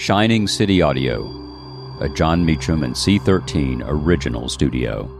Shining City Audio, a Jon Meacham and C13 original studio.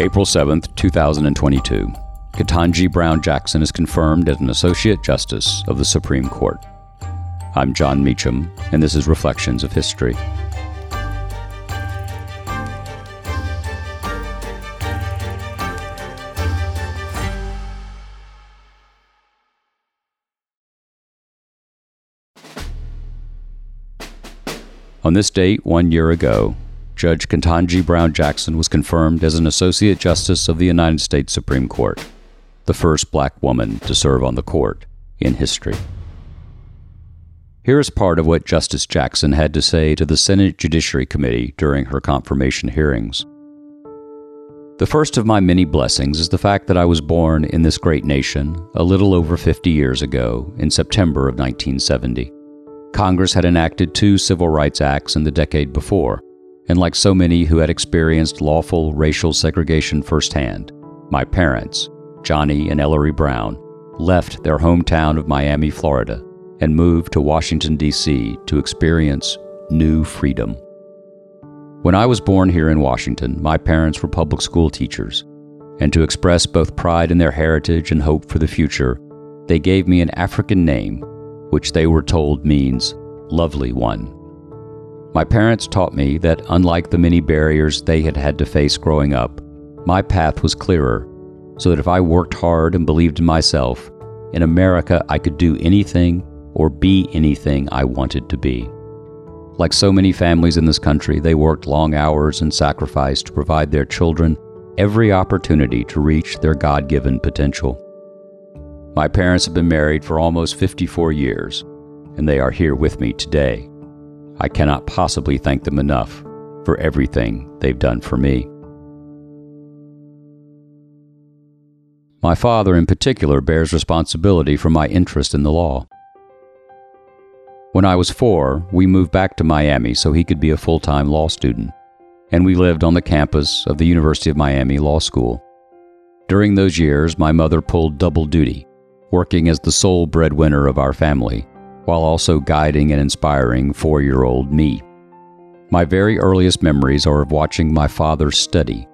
April 7th, 2022. Ketanji Brown Jackson is confirmed as an Associate Justice of the Supreme Court. I'm Jon Meacham, and this is Reflections of History. On this date, one year ago, Judge Ketanji Brown Jackson was confirmed as an Associate Justice of the United States Supreme Court, the first black woman to serve on the court in history. Here is part of what Justice Jackson had to say to the Senate Judiciary Committee during her confirmation hearings. The first of my many blessings is the fact that I was born in this great nation a little over 50 years ago in September of 1970. Congress had enacted two Civil Rights Acts in the decade before, and like so many who had experienced lawful racial segregation firsthand, my parents, Johnny and Ellery Brown, left their hometown of Miami, Florida, and moved to Washington, D.C. to experience new freedom. When I was born here in Washington, my parents were public school teachers, and to express both pride in their heritage and hope for the future, they gave me an African name, which they were told means lovely one. My parents taught me that, unlike the many barriers they had had to face growing up, my path was clearer, so that if I worked hard and believed in myself, in America I could do anything or be anything I wanted to be. Like so many families in this country, they worked long hours and sacrificed to provide their children every opportunity to reach their God given potential. My parents have been married for almost 54 years, and they are here with me today. I cannot possibly thank them enough for everything they've done for me. My father, in particular, bears responsibility for my interest in the law. When I was four, we moved back to Miami so he could be a full time law student, and we lived on the campus of the University of Miami Law School. During those years, my mother pulled double duty, working as the sole breadwinner of our family while also guiding and inspiring four year old me. My very earliest memories are of watching my father study.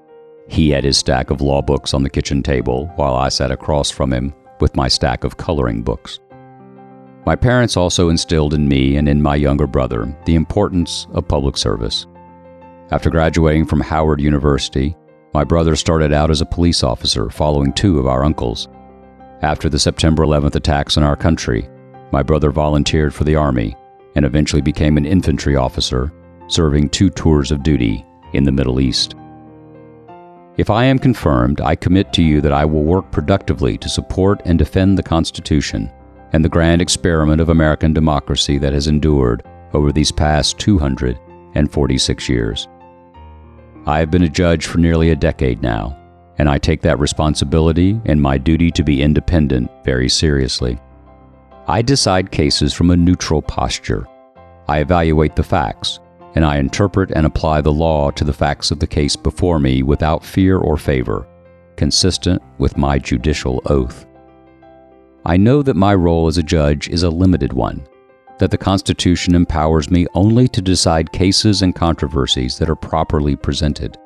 He had his stack of law books on the kitchen table, while I sat across from him with my stack of coloring books. My parents also instilled in me and in my younger brother the importance of public service. After graduating from Howard University, my brother started out as a police officer following two of our uncles. After the September 11th attacks on our country, my brother volunteered for the Army and eventually became an infantry officer, serving two tours of duty in the Middle East. If I am confirmed, I commit to you that I will work productively to support and defend the Constitution and the grand experiment of American democracy that has endured over these past 246 years. I have been a judge for nearly a decade now, and I take that responsibility and my duty to be independent very seriously. I decide cases from a neutral posture. I evaluate the facts, and I interpret and apply the law to the facts of the case before me without fear or favor, consistent with my judicial oath. I know that my role as a judge is a limited one, that the Constitution empowers me only to decide cases and controversies that are properly presented.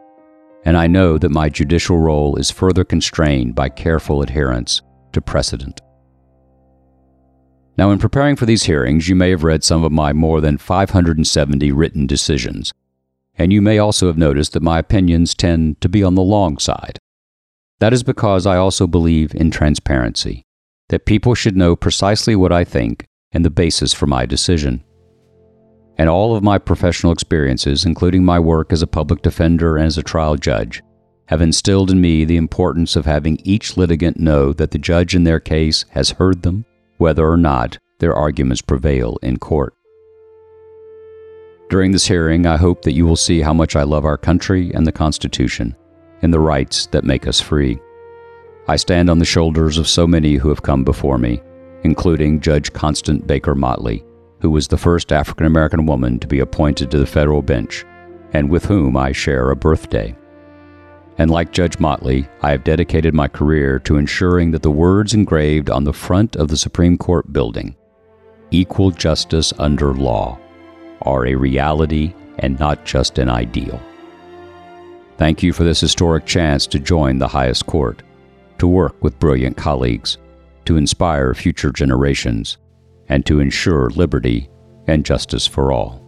And I know that my judicial role is further constrained by careful adherence to precedent. Now, in preparing for these hearings, you may have read some of my more than 570 written decisions, and you may also have noticed that my opinions tend to be on the long side. That is because I also believe in transparency, that people should know precisely what I think and the basis for my decision. And all of my professional experiences, including my work as a public defender and as a trial judge, have instilled in me the importance of having each litigant know that the judge in their case has heard them, whether or not their arguments prevail in court. During this hearing, I hope that you will see how much I love our country and the Constitution and the rights that make us free. I stand on the shoulders of so many who have come before me, including Judge Constance Baker Motley, who was the first African American woman to be appointed to the federal bench, and with whom I share a birthday. And like Judge Motley, I have dedicated my career to ensuring that the words engraved on the front of the Supreme Court building, equal justice under law, are a reality and not just an ideal. Thank you for this historic chance to join the highest court, to work with brilliant colleagues, to inspire future generations, and to ensure liberty and justice for all.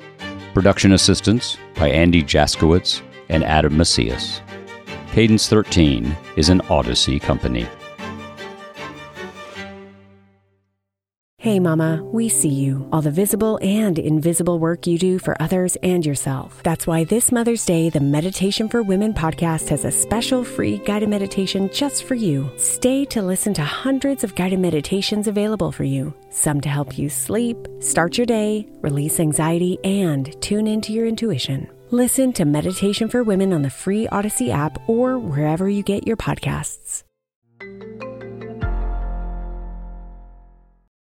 Production assistance by Andy Jaskowitz and Adam Macias. Cadence 13 is an Odyssey company. Hey, Mama, we see you, all the visible and invisible work you do for others and yourself. That's why this Mother's Day, the Meditation for Women podcast has a special free guided meditation just for you. Stay to listen to hundreds of guided meditations available for you, some to help you sleep, start your day, release anxiety, and tune into your intuition. Listen to Meditation for Women on the free Odyssey app or wherever you get your podcasts.